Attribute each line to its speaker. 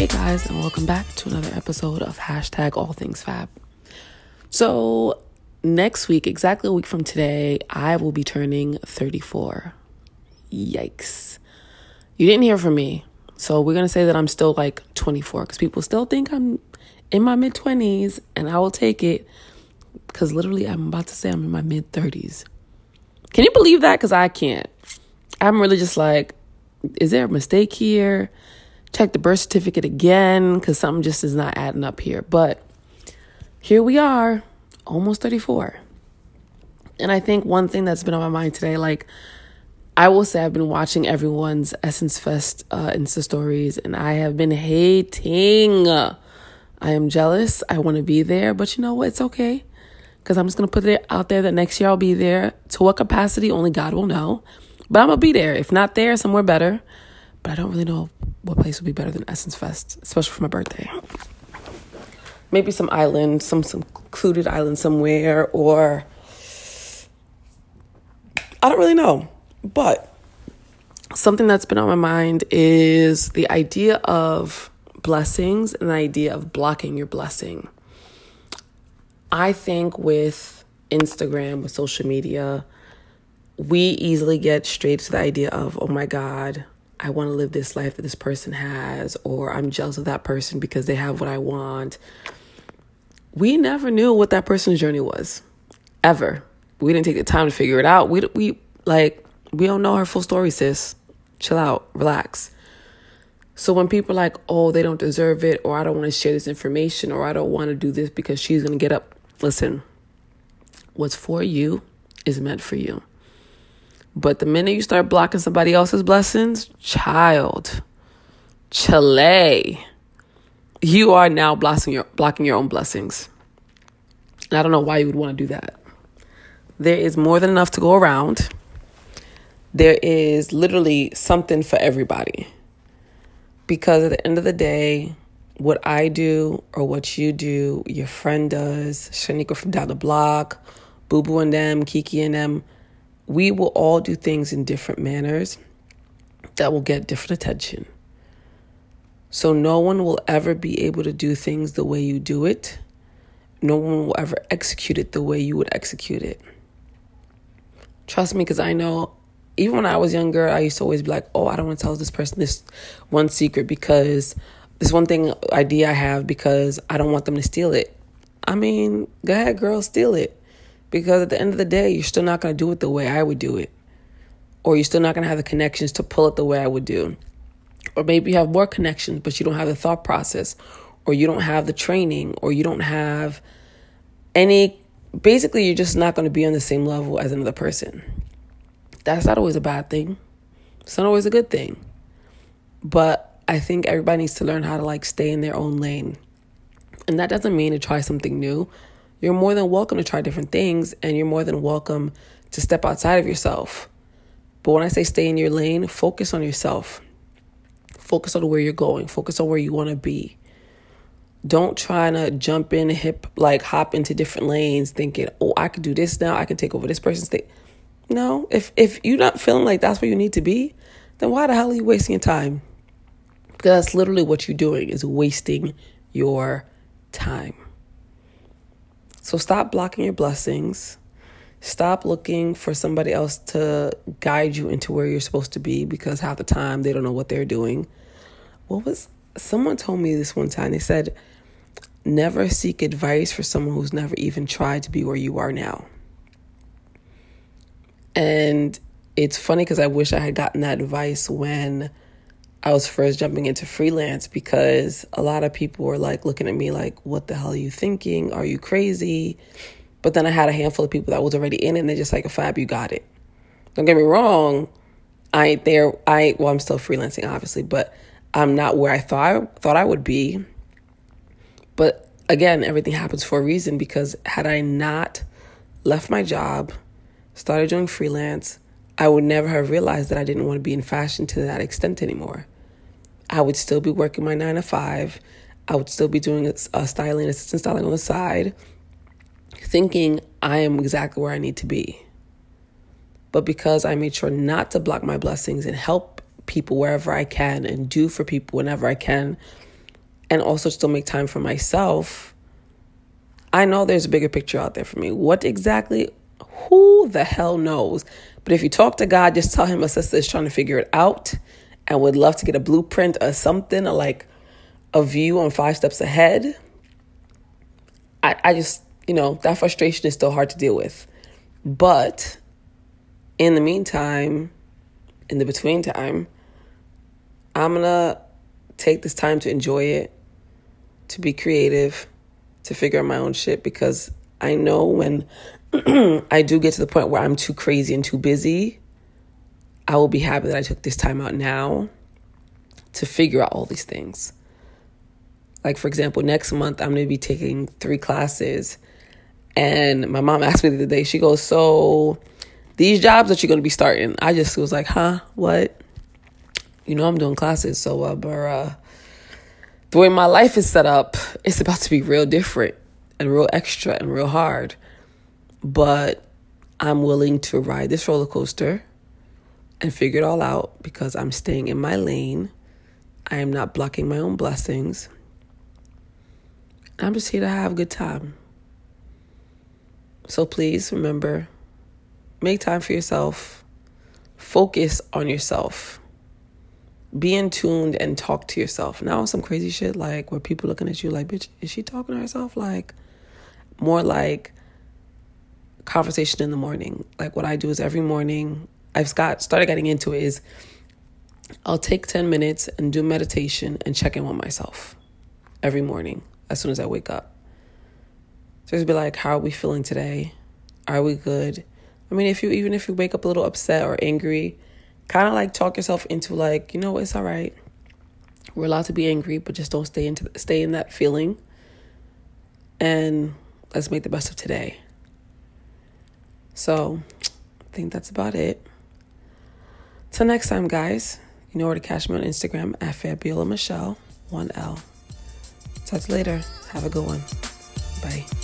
Speaker 1: Hey guys, and welcome back to another episode of hashtag All Things Fab. So, next week, exactly a week from today, I will be turning 34. Yikes. You didn't hear from me. So, we're going to say that I'm still like 24 because people still think I'm in my mid 20s, and I will take it because literally I'm about to say I'm in my mid 30s. Can you believe that? Because I can't. I'm really just like, is there a mistake here? Check the birth certificate again because something just is not adding up here. But here we are, almost 34. And I think one thing that's been on my mind today, like, I will say I've been watching everyone's Essence Fest uh, Insta stories and I have been hating. I am jealous. I want to be there, but you know what? It's okay because I'm just going to put it out there that next year I'll be there. To what capacity, only God will know. But I'm going to be there. If not there, somewhere better. But I don't really know what place would be better than Essence Fest, especially for my birthday. Maybe some island, some some secluded island somewhere, or I don't really know. But something that's been on my mind is the idea of blessings and the idea of blocking your blessing. I think with Instagram, with social media, we easily get straight to the idea of, oh my God, I want to live this life that this person has, or I'm jealous of that person because they have what I want. We never knew what that person's journey was, ever. We didn't take the time to figure it out. We we like we don't know her full story, sis. Chill out, relax. So when people are like, "Oh, they don't deserve it," or "I don't want to share this information," or "I don't want to do this because she's gonna get up," listen. What's for you is meant for you. But the minute you start blocking somebody else's blessings, child, Chile, you are now blocking your blocking your own blessings. And I don't know why you would want to do that. There is more than enough to go around. There is literally something for everybody. Because at the end of the day, what I do or what you do, your friend does, Shanika from down the block, Boo Boo and them, Kiki and them, we will all do things in different manners that will get different attention. So no one will ever be able to do things the way you do it. No one will ever execute it the way you would execute it. Trust me, because I know even when I was younger, I used to always be like, oh, I don't want to tell this person this one secret because this one thing idea I have because I don't want them to steal it. I mean, go ahead, girl, steal it. Because at the end of the day, you're still not going to do it the way I would do it. Or you're still not going to have the connections to pull it the way I would do. Or maybe you have more connections, but you don't have the thought process. Or you don't have the training. Or you don't have any. Basically, you're just not going to be on the same level as another person. That's not always a bad thing. It's not always a good thing. But I think everybody needs to learn how to like stay in their own lane. And that doesn't mean to try something new. You're more than welcome to try different things and you're more than welcome to step outside of yourself. But when I say stay in your lane, focus on yourself. Focus on where you're going. Focus on where you want to be. Don't try to jump in, hip like hop into different lanes, thinking, "Oh, I could do this now. I can take over this person's thing." No, if if you're not feeling like that's where you need to be, then why the hell are you wasting your time? Because that's literally what you're doing is wasting your time. So stop blocking your blessings. Stop looking for somebody else to guide you into where you're supposed to be because half the time they don't know what they're doing. What was someone told me this one time? They said, never seek advice for someone who's never even tried to be where you are now. And it's funny because I wish I had gotten that advice when I was first jumping into freelance because a lot of people were like looking at me like, what the hell are you thinking? Are you crazy? But then I had a handful of people that was already in it and they're just like, Fab, you got it. Don't get me wrong. I ain't there. I, well, I'm still freelancing, obviously, but I'm not where I thought I thought I would be. But again, everything happens for a reason because had I not left my job, started doing freelance, I would never have realized that I didn't want to be in fashion to that extent anymore. I would still be working my nine to five. I would still be doing a, styling, assistant styling on the side, thinking I am exactly where I need to be. But because I made sure not to block my blessings and help people wherever I can and do for people whenever I can, and also still make time for myself, I know there's a bigger picture out there for me. What exactly? Who the hell knows? But if you talk to God, just tell him a sister is trying to figure it out and would love to get a blueprint or something or like a view on five steps ahead. I, I just, you know, that frustration is still hard to deal with. But in the meantime, in the between time, I'm gonna take this time to enjoy it, to be creative, to figure out my own shit because I know when I do get to the point where I'm too crazy and too busy, I will be happy that I took this time out now to figure out all these things. Like, for example, next month I'm going to be taking three classes. And my mom asked me the other day, she goes, So these jobs that you're going to be starting, I just was like, Huh? What? You know, I'm doing classes. So, uh, but, uh, the way my life is set up, it's about to be real different and real extra and real hard. But I'm willing to ride this roller coaster and figure it all out because I'm staying in my lane. I am not blocking my own blessings. I'm just here to have a good time. So please remember make time for yourself, focus on yourself, be in tuned and talk to yourself. Now, some crazy shit like where people looking at you like, bitch, is she talking to herself? Like, more like conversation in the morning. Like, what I do is every morning, I've got started getting into it is I'll take 10 minutes and do meditation and check in with myself every morning as soon as I wake up. So just be like, how are we feeling today? Are we good? I mean, if you even if you wake up a little upset or angry, kind of like talk yourself into like, you know, it's all right. We're allowed to be angry, but just don't stay into stay in that feeling. And let's make the best of today. So, I think that's about it. Till next time, guys. You know where to catch me on Instagram at Fabiola Michele, 1L. Talk to you later. Have a good one. Bye.